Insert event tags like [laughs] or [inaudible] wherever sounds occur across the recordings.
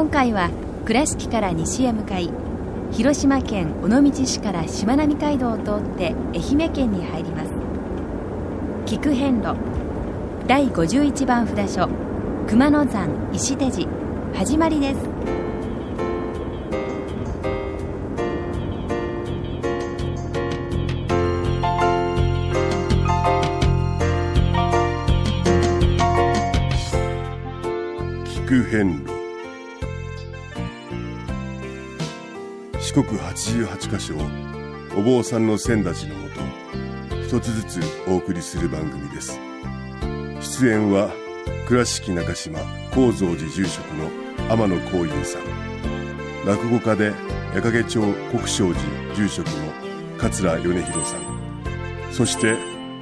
今回は倉敷から西へ向かい広島県尾道市からしまなみ海道を通って愛媛県に入ります。菊遍路第51番札所熊野山石手寺始まりです。国八十八箇所をお坊さんの先立ちのもと一つずつお送りする番組です。出演は倉敷中島・高蔵寺住職の天野幸雄さん。落語家で矢掛町国正寺住職の桂米広さん。そして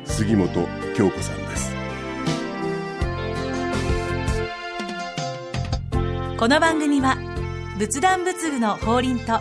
杉本京子さんです。この番組は仏壇仏具の法輪と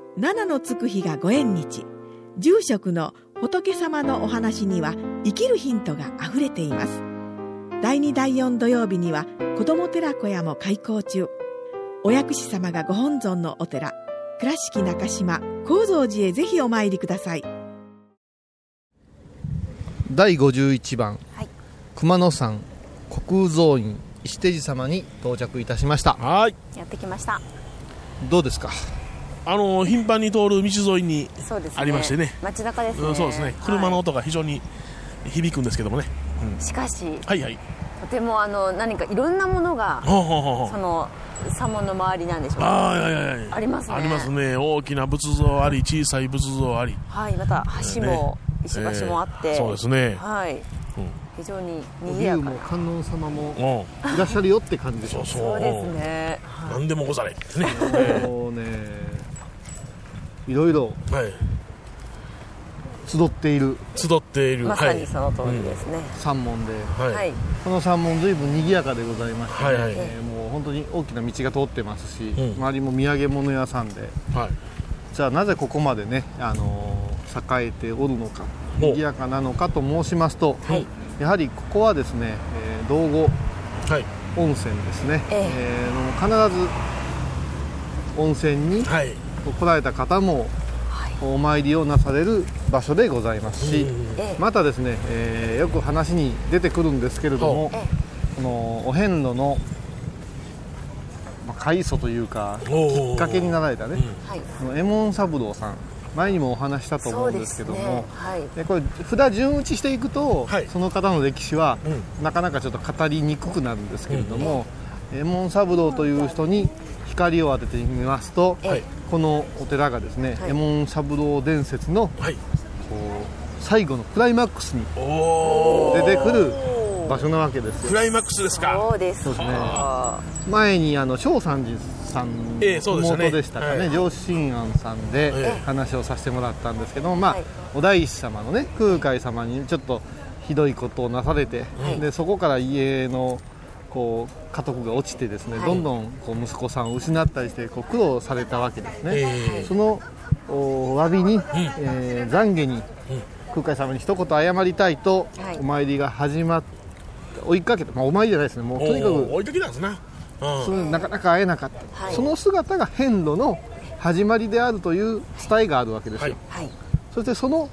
七のつく日がご縁日。住職の仏様のお話には生きるヒントがあふれています。第2第4土曜日には子ども寺小屋も開校中。お薬師様がご本尊のお寺。倉敷中島・高蔵寺へぜひお参りください。第51番、はい。熊野山国蔵院石手寺様に到着いたしました。はい。やってきました。どうですか？あの頻繁に通る道沿いにそうですね。ありましてね。街中ですね、うんそうですね。車の音が非常に響くんですけどもね、しかしはいはい。とてもあの何かいろんなものがその左門の周りなんでしょうああかいやいやいやありますね。ありますね。大きな仏像あり小さい仏像あり。はい。また橋も、石橋もあって、えーそうですね。はい、うん。非常に賑竜やかも観音様もうん。いらっしゃるよって感じでしょそう。そうですね。はい。何でもござれってね。もうねいろいろはい。集っている。集っている。まさはいにその通りですね、山門で。はい、はい。この山門随分賑やかでございまして、はいはい。えーもう本当に大きな道が通ってますし、ん。周りも土産物屋さんで。はい。じゃあなぜここまでね、あのー栄えておるのか賑やかなのかと申しますと、はい。やはりここはですね、えー道後はい。温泉ですね、ええ。えー必ず温泉にはい来られた方もお参りをなされる場所でございますし、ええ。またですね、えーよく話に出てくるんですけれどもえこのお遍路の、まあ、開祖というかきおっかけになられたね、はい。この右衛門三郎さん前にもお話ししたと思うんですけども、ね。はい。でこれ札順打ちしていくと、はい。その方の歴史は、うん。なかなかちょっと語りにくくなるんですけれども、右衛門三郎という人に光を当ててみますと、はい。このお寺がですね、はい。右衛門三郎伝説のはい。こう最後のクライマックスに出てくる場所なわけですよ。クライマックスですか？そうですそうですね。あ前にあの正三寺さんええそうでしたね。妹でしたかね、はい。上信庵さんでええ。話をさせてもらったんですけども、まあはい。お大師様のね空海様にちょっとひどいことをなされて、でそこから家のこう家督が落ちてですね、はい。どんどんこう息子さんを失ったりしてこう苦労されたわけですね、えそのお詫びに、えー懺悔に空海様に一言謝りたいと、はい。お参りが始まって追いかけて、まあ、お参りじゃないですね。もうとにかく追いかけたんですな。うん。それなかなか会えなかった、はい。その姿が遍路の始まりであるという伝えがあるわけですよ、はい。はい。そしてその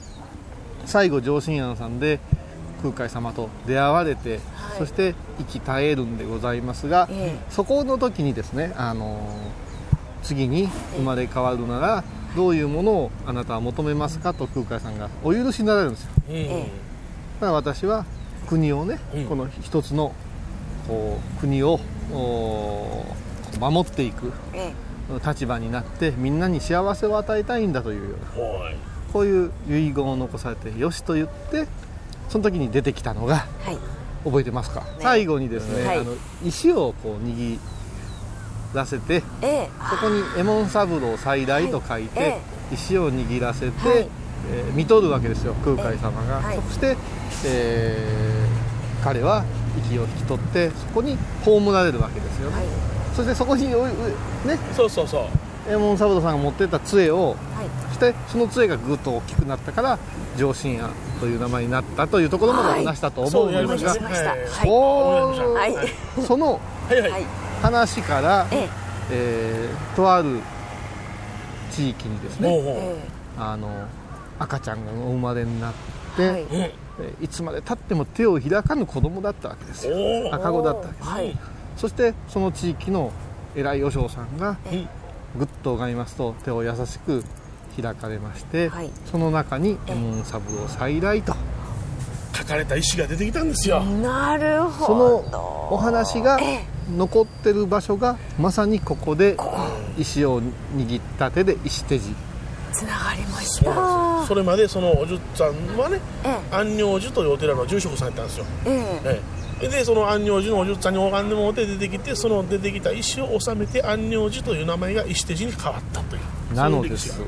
最後上信庵さんで空海様と出会われて、そして生き絶えるんでございますが、えそこの時にですね、あのー次に生まれ変わるならどういうものをあなたは求めますかと空海さんがお許しになられるんですよ。うん。えだから私は国をね、うん。この一つのこう国をお守っていくえ。立場になってみんなに幸せを与えたいんだというようなはい。こういう遺言を残されてよしと言ってその時に出てきたのがはい覚えてますか、最後にですね、はい。あの石をこう握らせてええ。そこに右衛門三郎最大と書いて、え石を握らせて、はい。えー見とるわけですよ空海様が、えはい。そして、えー彼は息を引き取ってそこに葬られるわけですよね、はい。そしてそこにねそうそうそう。右衛門三郎さんが持ってった杖をはい。そしてその杖がぐっと大きくなったから上信屋という名前になったというところまでお話したと思うんですが、その話から、ええ。えーとある地域にですねあの赤ちゃんがお生まれになって、い。つまでたっても手を開かぬ子供だったわけですよ。赤子だったわけですはい。そしてその地域の偉い和尚さんがえぐっと拝みますと手を優しく開かれまして、はい。その中にえ右衛門三郎再来と。書かれた石が出てきたんですよ。なるほそどのお話がえ残ってる場所がまさにここで石を握った手で石手地つながりました。よ。それまでそのおじゅっさんはねえ安養寺というお寺の住職さんやったんですよ、ええ。ええ。でその安養寺のおじゅっさんに拝んでもらって出てきてその出てきた石を収めて安養寺という名前が石手寺に変わったというなのです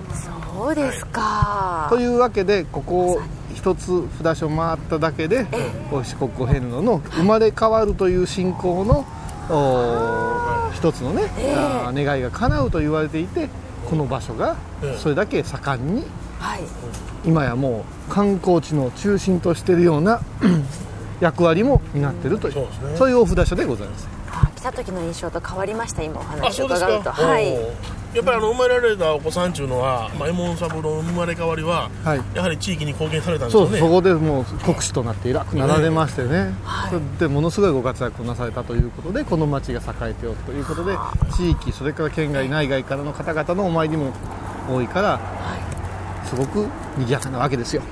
そうですか。というわけでここを一つ札所回っただけでこう四国お遍路の生まれ変わるという信仰のお一つのね、あー願いが叶うと言われていてこの場所がええ。それだけ盛んにはい。今やもう観光地の中心としているような [clears throat] 役割も担っているという、そうですね。そういうお札所でございます。あ来た時の印象と変わりました今おあ話を伺うと。はいやっぱりあの生まれられたお子さんっていうのは、まあ、右衛門三郎の生まれ変わりははい。やはり地域に貢献されたんですよね。そうそこでもう国士となって偉くなられましてね、はい。でものすごいご活躍をなされたということでこの町が栄えておるということで地域それから県外内外からの方々のお参りも多いからすごく賑やかなわけですよ。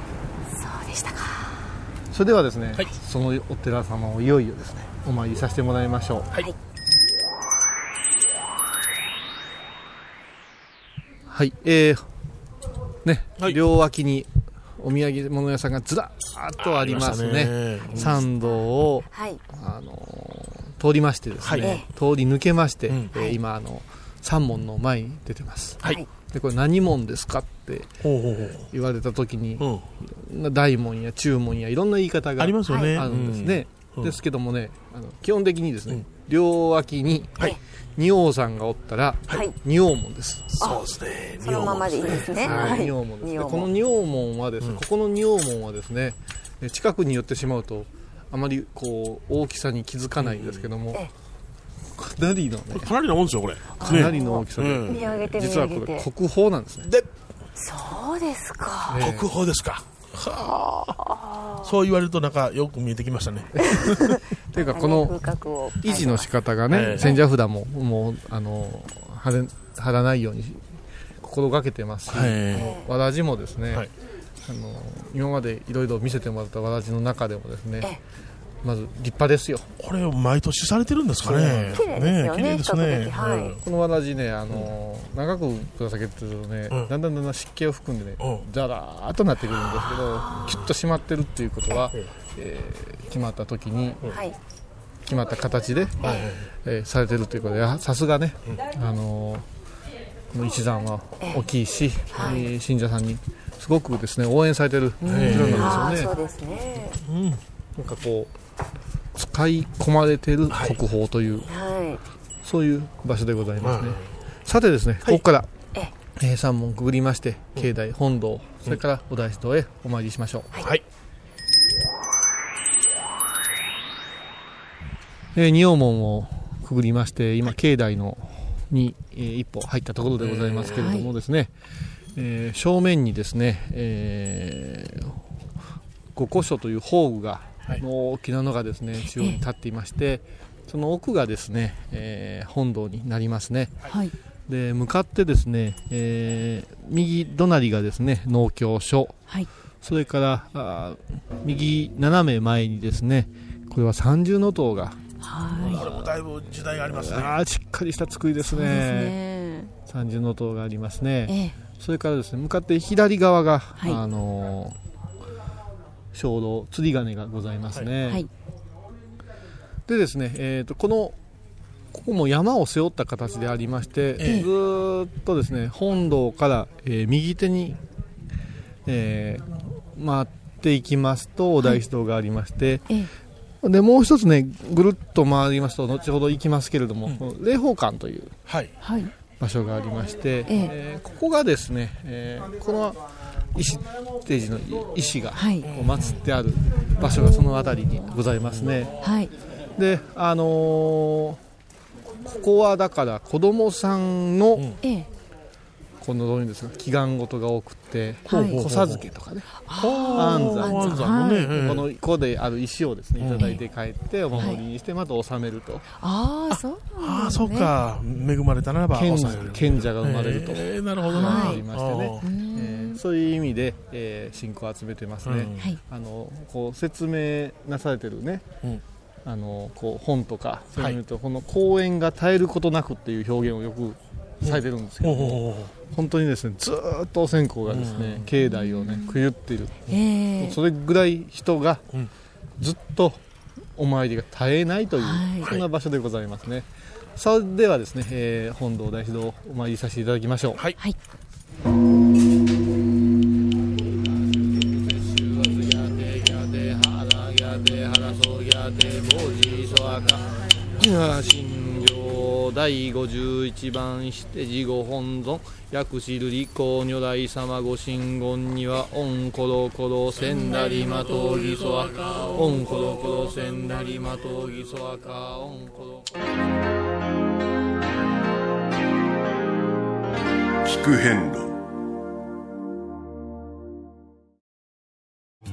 そうでしたか。それではですね、はい。そのお寺様をいよいよですねお参りさせてもらいましょう。はいはいはいえー、ね、はい。両脇にお土産物屋さんがずらーっとありますね。参道をはい。あのー通りましてですね、はい。通り抜けまして、うん。えー今あの三門の前に出てます。はい。でこれ何門ですかって言われた時に、うん、大門や中門やいろんな言い方がありますよね、あるんですね、うん。ですけどもねあの基本的にですね、うん両脇にはい。仁王さんがおったらはい。仁王門です。そうですね。そのままでいいですね。はい。はい。仁王門です。この仁王門はですね、うん。ここの仁王門はですねえ近くに寄ってしまうとあまりこう大きさに気づかないんですけども、えかなりのねかなりなもんですよこれ。かなりの大きさで、うん。見上げて見実はこれ国宝なんですね。でそうですか。ええ。国宝ですかはあ。そう言われるとなんかよく見えてきましたね。[laughs] というかこの維持の仕方がね、ええ。千社札ももうあの貼れ貼らないように心がけてますし、わらじもですね、はい。あの今までいろいろ見せてもらったわらじの中でもですねえまず立派ですよ。これ毎年されてるんですかね。綺麗ですよね。綺麗ですね。はい。うんこのわらじねあの、長くぶら下げてるとね、うん。だんだんだんだん湿気を含んでね、うん。ザラーっとなってくるんですけどキュッと締まってるっていうことは、えー決まった時にはい。決まった形で、えーされてるということでやさすがね、あのーこの一山は大きいし、えー信者さんにすごくですね応援されてる寺なんですよね。う。ですね。なんかこう使い込まれてる国宝という、はい。そういう場所でございますね。はい。さてですね、ここから、ええ。ー三門くぐりまして境内本堂、それからお大師堂へお参りしましょう。はい。えー仁王門をくぐりまして今境内のに、えー一歩入ったところでございますけれどもですね、えー正面にですね、えー五古書という宝具が、はい。大きなのがですね中央に立っていましてその奥がですね、えー本堂になりますね。はい。で向かってですね、えー右隣がですね農協所、はい。それからあー右斜め前にですねこれは三重塔が。はこれもだいぶ時代がありますね。あーしっかりした作りですいそうですねね。三重塔がありますね。ええ。それからですね向かって左側が、はい。あのー鐘楼釣り鐘がございますね、はい。でですね、えー、とこのここも山を背負った形でありまして、ええ。ずーっとですね本堂から、えー右手に、えー回っていきますとお大師堂がありまして、ええ。でもう一つねぐるっと回りますと後ほど行きますけれども、霊宝館というはい。はい場所がありまして、え。えーここがですね、えーこの石定寺の石がは祀ってある場所がその辺りにございますね。はい。であのーここはだから子供さんの、うんええこのどういうんですか祈願事が多くて、はい。子授けとかね。安安産。安産のね、はい。ええ。このここである石をですねうんいただいて帰ってお守りにしてまた納めると、ああそうああそうか。恵まれたならば賢者が生まれると、ええなるほどはないありましてね。そういう意味で、えー信仰を集めてますね、こう説明なされてるね、こう本とかそういうのと、この公演が絶えることなくっていう表現をよくされてるんですけど、本当にですねずーっとお線香がですね、境内をねくゆっている、ええ。それぐらい人がうん。ずっとお参りが絶えないという、はい。そんな場所でございますね。それではですね、えー本堂大師堂お参りさせていただきましょう。はい。はい第51番して事後本尊薬師瑠璃光如来様ご神言にはオンコロコロセンダリマトウギソアカオンコロコロセンダリマトウギソアカオンコロコロ聞く遍路。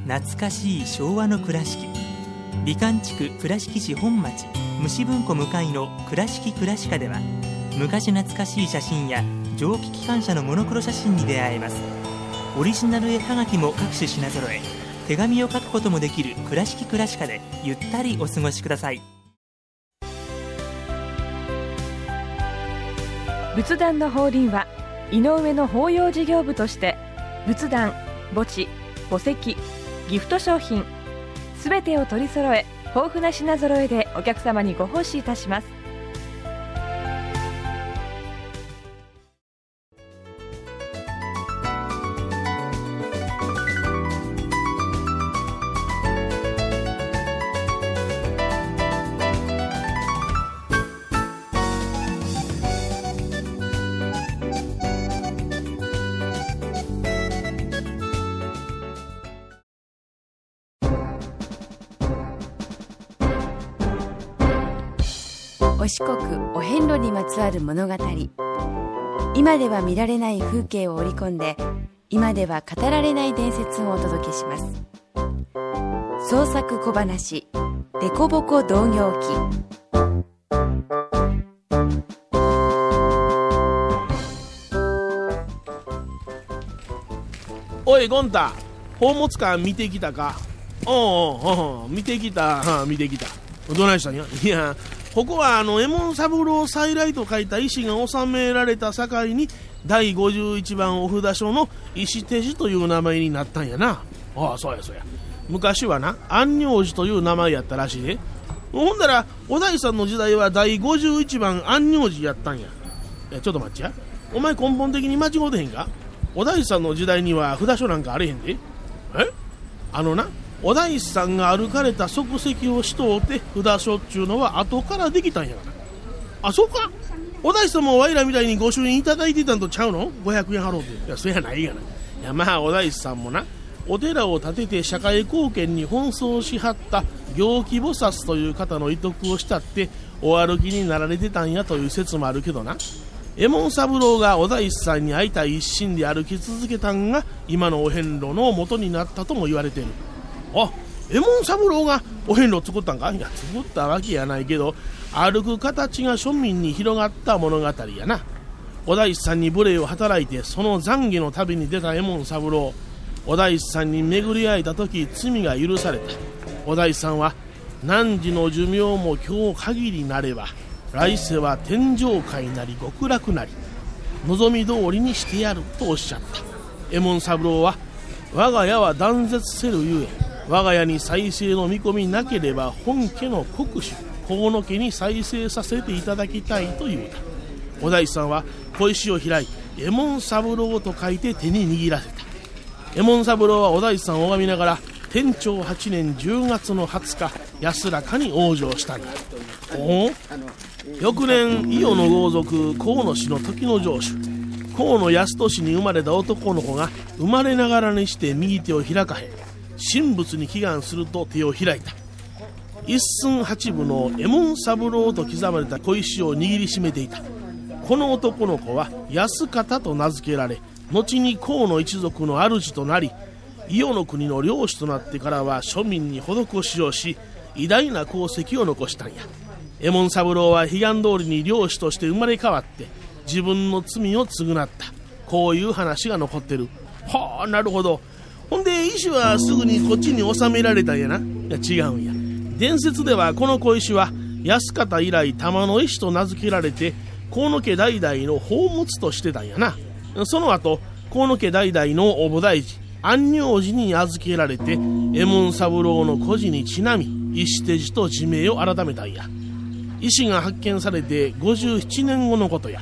懐かしい昭和の倉敷美観地区倉敷市本町虫文庫向かいの「倉敷倉歯科」では昔懐かしい写真や蒸気機関車のモノクロ写真に出会えます。オリジナル絵はがきも各種品揃え手紙を書くこともできる「倉敷倉歯科」でゆったりお過ごしください。仏壇の法輪は井上の法要事業部として仏壇墓地墓石ギフト商品すべてを取り揃え豊富な品揃えでお客様にご奉仕いたします。お四国お遍路にまつわる物語。今では見られない風景を織り込んで今では語られない伝説をお届けします。創作小話「デコボコ同業記」おいゴンタ宝物館見てきたか？おうおうおう見てきた。はあ見てきた。どないしたんや？いやここはあの右衛門三郎再来と書いた石が収められた境に第51番お札所の石手寺という名前になったんやな。ああそうやそうや。昔はな安寧寺という名前やったらしいで。ほんだらお大さんの時代は第51番安寧寺やったんや。いやちょっと待っちやお前根本的に間違うてへんか？お大さんの時代には札所なんかあれへんで。え？あのなお大師さんが歩かれた足跡をしとうて札所っちゅうのは後からできたんやあそうか。お大師さんもわいらみたいにご朱印いただいてたんとちゃうの？500円払うて。いやそやないがな。いやまあお大師さんもなお寺を建てて社会貢献に奔走しはった行基菩薩という方の遺徳をしたってお歩きになられてたんやという説もあるけどな。右衛門三郎がお大師さんに会いたい一心で歩き続けたんが今のお遍路の元になったとも言われている。あ右衛門三郎がお遍路を作ったんか？いや作ったわけやないけど歩く形が庶民に広がった物語やな。お大師さんに無礼を働いてその懺悔の旅に出た右衛門三郎お大師さんに巡り会えた時罪が許された。お大師さんは汝の寿命も今日限りなれば来世は天上界なり極楽なり望み通りにしてやるとおっしゃった。右衛門三郎は我が家は断絶せるゆえ我が家に再生の見込みなければ本家の国主河野家に再生させていただきたいと言うた。お大師さんは小石を開い右衛門三郎と書いて手に握らせた。右衛門三郎はお大師さんを拝みながら天長8年10月の20日安らかに往生したんだ。お翌年伊予の豪族河野氏の時の城主。河野康俊に生まれた男の子が生まれながらにして右手を開かへん。神仏に祈願すると手を開いた。一寸八分の右衛門三郎と刻まれた小石を握りしめていた。この男の子は安方と名付けられ後に河野一族の主となり伊予の国の領主となってからは庶民に施しをし偉大な功績を残したんや。右衛門三郎は悲願通りに領主として生まれ変わって自分の罪を償った。こういう話が残ってる。はあなるほど。ほんで石はすぐにこっちに収められたんやな。いや違うんや。伝説ではこの小石は安方以来玉の石と名付けられて河野家代々の宝物としてたんやな。その後河野家代々のお菩提寺安行寺に預けられて右衛門三郎の故事にちなみ石手寺と地名を改めたんや。石が発見されて57年後のことや。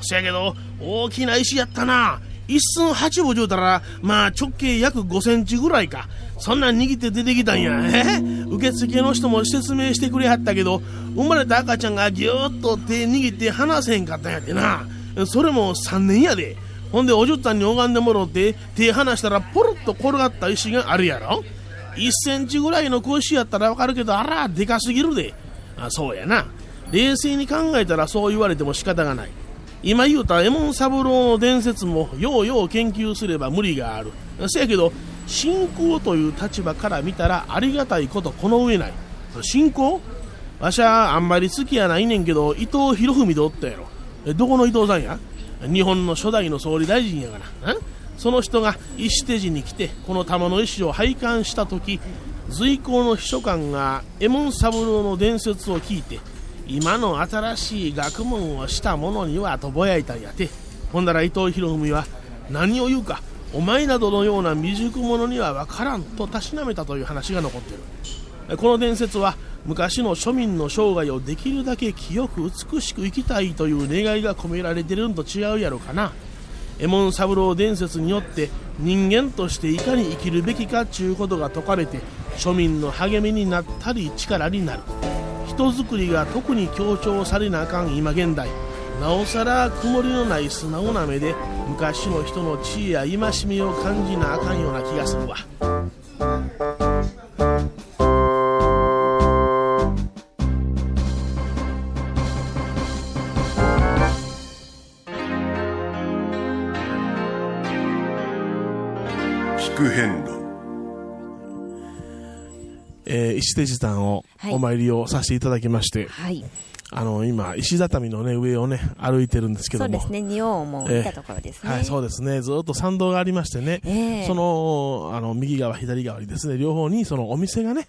そやけど大きな石やったな。一寸八分じゅうたらまあ直径約5センチぐらいか。そんなん握って出てきたんや。え？受付の人も説明してくれはったけど生まれた赤ちゃんがぎゅーっと手握って離せへんかったんやってな。それも3年やで。ほんでおじゅったんに拝んでもろって手離したらポロッと転がった石があるやろ。1センチぐらいの小石やったらわかるけどあらでかすぎるで。あそうやな。冷静に考えたらそう言われても仕方がない今言うた右衛門三郎の伝説もようよう研究すれば無理がある。せやけど信仰という立場から見たらありがたいことこの上ない。信仰？わしゃあんまり好きやないねんけど伊藤博文でおったやろ。どこの伊藤さんや？日本の初代の総理大臣やがなその人が石手寺に来てこの玉の石を拝観した時随行の秘書官が右衛門三郎の伝説を聞いて今の新しい学問をした者にはとぼやいたんやて。ほんだら伊藤博文は何を言うかお前などのような未熟者には分からんとたしなめたという話が残ってる。この伝説は昔の庶民の生涯をできるだけ清く美しく生きたいという願いが込められてるんと違うやろかな。右衛門三郎伝説によって人間としていかに生きるべきかっちゅうことが説かれて庶民の励みになったり力になる。人づくりが特に強調されなあかん今現代。なおさら曇りのない素直な目で昔の人の知恵や戒めを感じなあかんような気がするわ。聞く変路。えー石手寺さんをはいお参りをさせていただきまして、はい。あの今石畳のね上をね歩いてるんですけどもそうですね。仁王も見たところですね。はい、そうですね。ずっと参道がありましてね、ええその、あの、右側、左側にですね、両方にそのお店がね、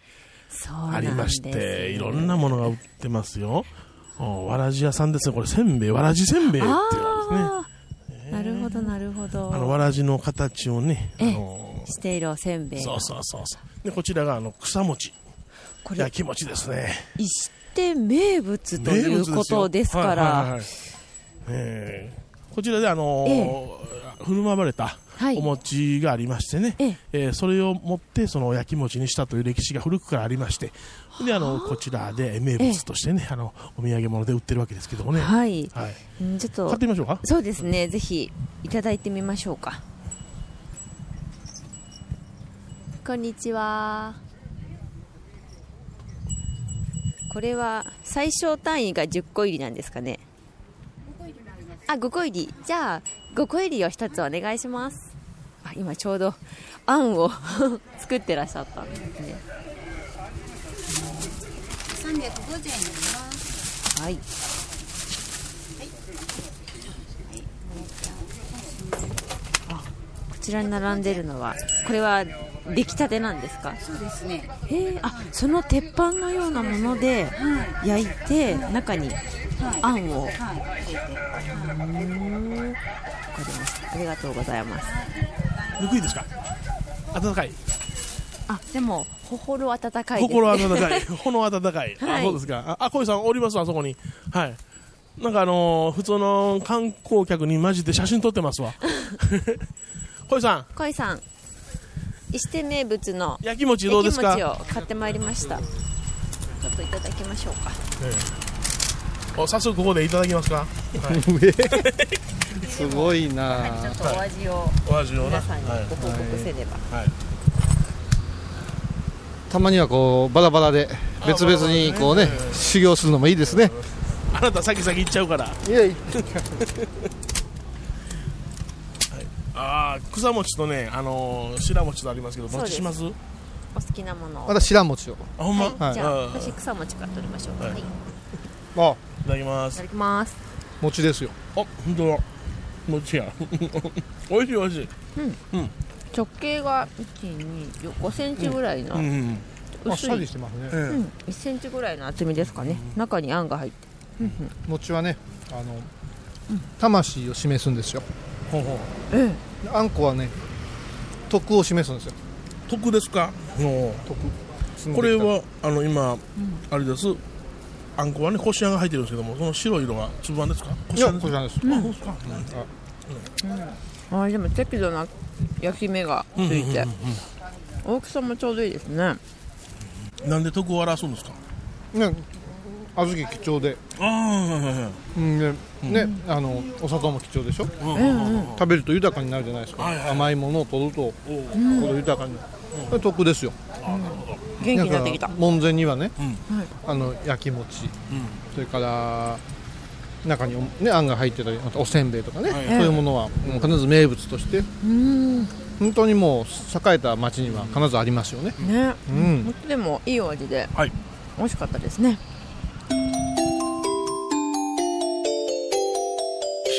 ありまして、いろんなものが売ってますよ。おわらじ屋さんですね。これ、せんべい、わらじせんべいっていうんですね。なるほど、なるほど。あの、わらじの形をね、あええの、しているおせんべい。そうそうそうそう。で、こちらが、あの、草餅。これ焼き餅ですね。石手名物ということですかはいはいらはい。ええ。こちらで、あのーえ振る舞われたはい。お餅がありましてね、ええ。えーそれを持ってその焼き餅にしたという歴史が古くからありまして。であのこちらで名物としてね、あのお土産物で売ってるわけですけどもね、はい。はい、うんちょっと。買ってみましょうか。そうですね。ぜひいただいてみましょうか。こんにちは。これは最小単位が10個入りなんですかね。あ5個入り。じゃあ5個入りを1つお願いします。あ今ちょうどあんを [laughs] 作ってらっしゃったんですね。350円になります。はい。こちらに並んでるのはこれは出来たてなんですか？そうですね。へえあその鉄板のようなもので焼いて中にあんを、はい。うー。んわかりました。ありがとうございます。ぬくいですか？温かい。あでも心温かいです、ね、心温かい。[laughs] 炎温かい、はい。あそうですか。ああ小井さんおりますあそこに。はい。なんかあのー普通の観光客に混じって写真撮ってますわ。[laughs] 小井さん。小井さん石手名物の焼き餅どうですか？焼き餅を買ってまいりました。ちょっといただきましょうか。ええ。お早速ここでいただきますか、はい、すごいな。ちょっとお味をお味をな。皆さんにご報告せれば、はい。たまにはこうバラバラで別々にこうね修行するのもいいですね。あなた先々行っちゃうから。いやいああ草餅とねあのー白餅とありますけどどっちします？お好きなものを。また白餅を。あほんま、はい、じゃああ私草餅から取りましょうか、はい。はい、いあ。いただきます。ただきます。餅ですよ。あ本当だ。餅や。[laughs] 美味しい美味しい。直径が5センチぐらいの、うん。うん。あっさ薄いりしてますね、ええ。うん、1センチぐらいの厚みですかね、中にあん。が入って、餅はねあの、魂を示すんですよ。ほうほう。えあんこはね徳を示すんですよ。得ですか？の徳これはあの今、あれです。あんこはねこしあんが入ってるんですけどもその白い色が粒あんですか？こいやあんですこしあんです。あそうですか、あでも適度な焼き目がついて、大きさもちょうどいいですね。なんで得を表すんですか？ね小豆貴重で。ああはいはいはい。うんでね、あのお砂糖も貴重でしょ、食べると豊かになるじゃないですか、はいはい。甘いものを取ると心豊かに。なる、これ得ですよ。元気になってきた。門前にはね、うん。あの焼き餅、それから中に、ね、あんが入ってたりまたおせんべいとかね、はいそういうものは必ず名物として本当にもう栄えた町には必ずありますよね、ね、うん。でもいいお味ではい。美味しかったですね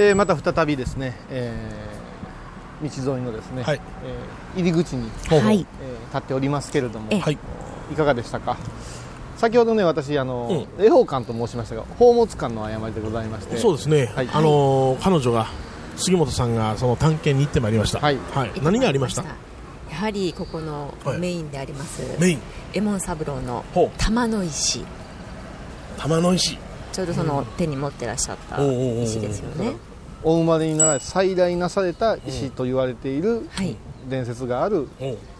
えーまた再びですね、えー道沿いのですね、はい。えー入り口に、はい。えー立っておりますけれども、ええ。はい。いかがでしたか？先ほどね私あの、恵方館と申しましたが宝物館の誤りでございまして。そうですね、はい。あのー彼女が杉本さんがその探検に行ってまいりました。はい。何がありました？やはりここのはい。メインであります、メイン。エモン三郎の玉の石。玉の石ちょうどその手に持ってらっしゃった石ですよね。お生まれになられ最大なされた石と言われているはい。伝説がある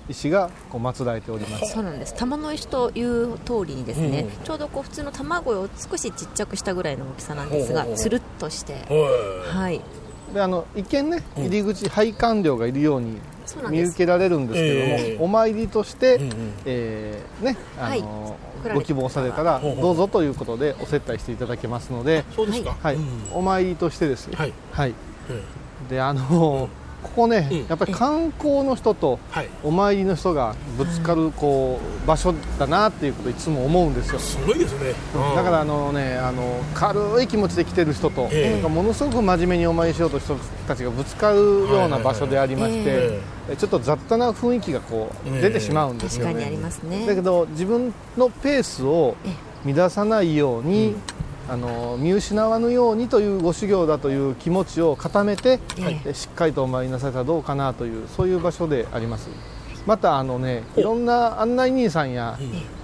石がこう祀られております。そうなんです。玉の石という通りにですね、うん。ちょうどこう普通の卵を少しちっちゃくしたぐらいの大きさなんですがつるっとしてはい。であの一見ねうん。入り口拝観料がいるように見受けられるんですけども、ええ。お参りとして、うんうん。えーねあの、はい。ご希望されたらどうぞということでお接待していただけますので、そうですか。はい。うん。お参りとしてですね、はい。はい、えであのここね、うん。やっぱり観光の人とはい。お参りの人がぶつかるこう場所だなっていうことをいつも思うんですよ。すごいですね。だからあのねあの軽い気持ちで来てる人と、ええ。なんかものすごく真面目にお参りしようとした人たちがぶつかるような場所でありまして、えちょっと雑多な雰囲気がこうええ出てしまうんですよね。だけど自分のペースを乱さないように、あの見失わぬようにというご修行だという気持ちを固めて、えしっかりとお参りなされたらどうかなというそういう場所であります。またあのねいろんな案内人さんや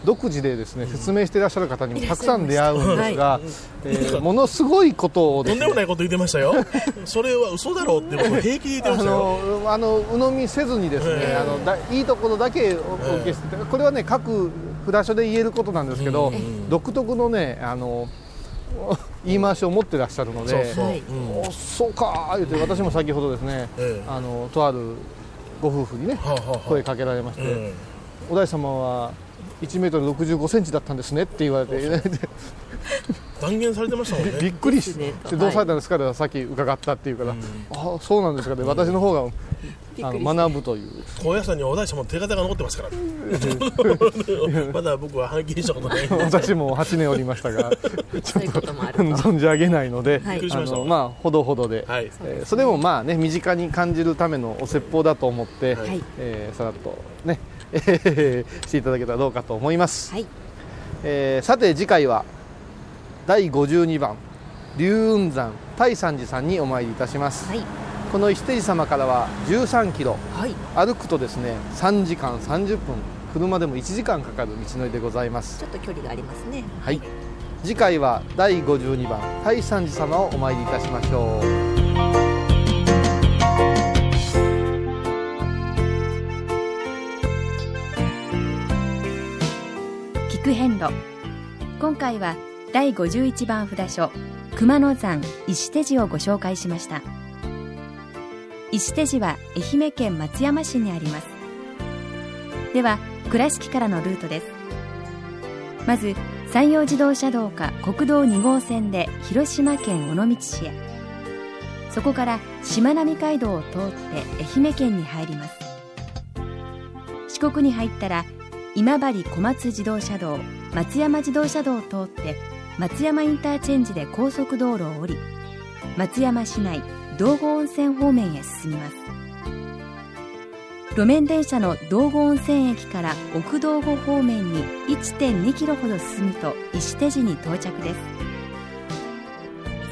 独自でですね説明していらっしゃる方にもたくさん出会うんですが、[laughs] えーものすごいことをとんでもないこと言ってましたよ。[laughs] それは嘘だろうって僕平気で言ってまあしたよ。のあの鵜呑みせずにですね、ええ。あのだいいところだけおお受けしてこれはね各札所で言えることなんですけど、独特のねあの言い回しを持ってらっしゃるのでそうそう。かー言って私も先ほどですね、ええ。あのとあるご夫婦にね、声かけられまして、えお大様は1メートル65センチだったんですねって言われて、断言されてましたもんね。びっくりして、どうされたんですかってさっき伺ったっていうから、あそうなんですかね、私の方があの学ぶという。高野山にお大師も手形が残ってますから。[laughs] まだ僕は拝見したことない私も8年おりましたが、ちょっと存じ上げないので、はい。あのまあほどほどで、はい。えーそれもまあね身近に感じるためのお説法だと思って、はい。えーさらっとね、え [laughs] ーしていただけたらどうかと思います。えーさて次回は第52番龍雲山大山寺さんにお参りいたします。この石手寺様からは13キロ、歩くとですね3時間30分車でも1時間かかる道のりでございます。ちょっと距離がありますね。はい。次回は第52番大山寺様をお参りいたしましょう。聞く遍路。今回は第51番札所熊野山石手寺をご紹介しました石手寺は愛媛県松山市にあります。では倉敷からのルートです。まず山陽自動車道か国道2号線で広島県尾道市へ。そこからしまなみ海道を通って愛媛県に入ります。四国に入ったら今治小松自動車道松山自動車道を通って松山インターチェンジで高速道路を降り松山市内道後温泉方面へ進みます。路面電車の道後温泉駅から奥道後方面に1.2キロほど進むと石手寺に到着です。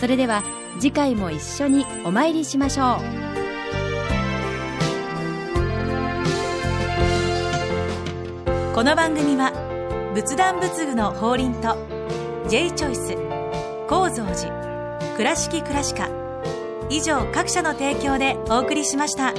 それでは次回も一緒にお参りしましょう。この番組は仏壇仏具の法輪と J チョイス構造寺倉敷倉歯科以上各社の提供でお送りしました。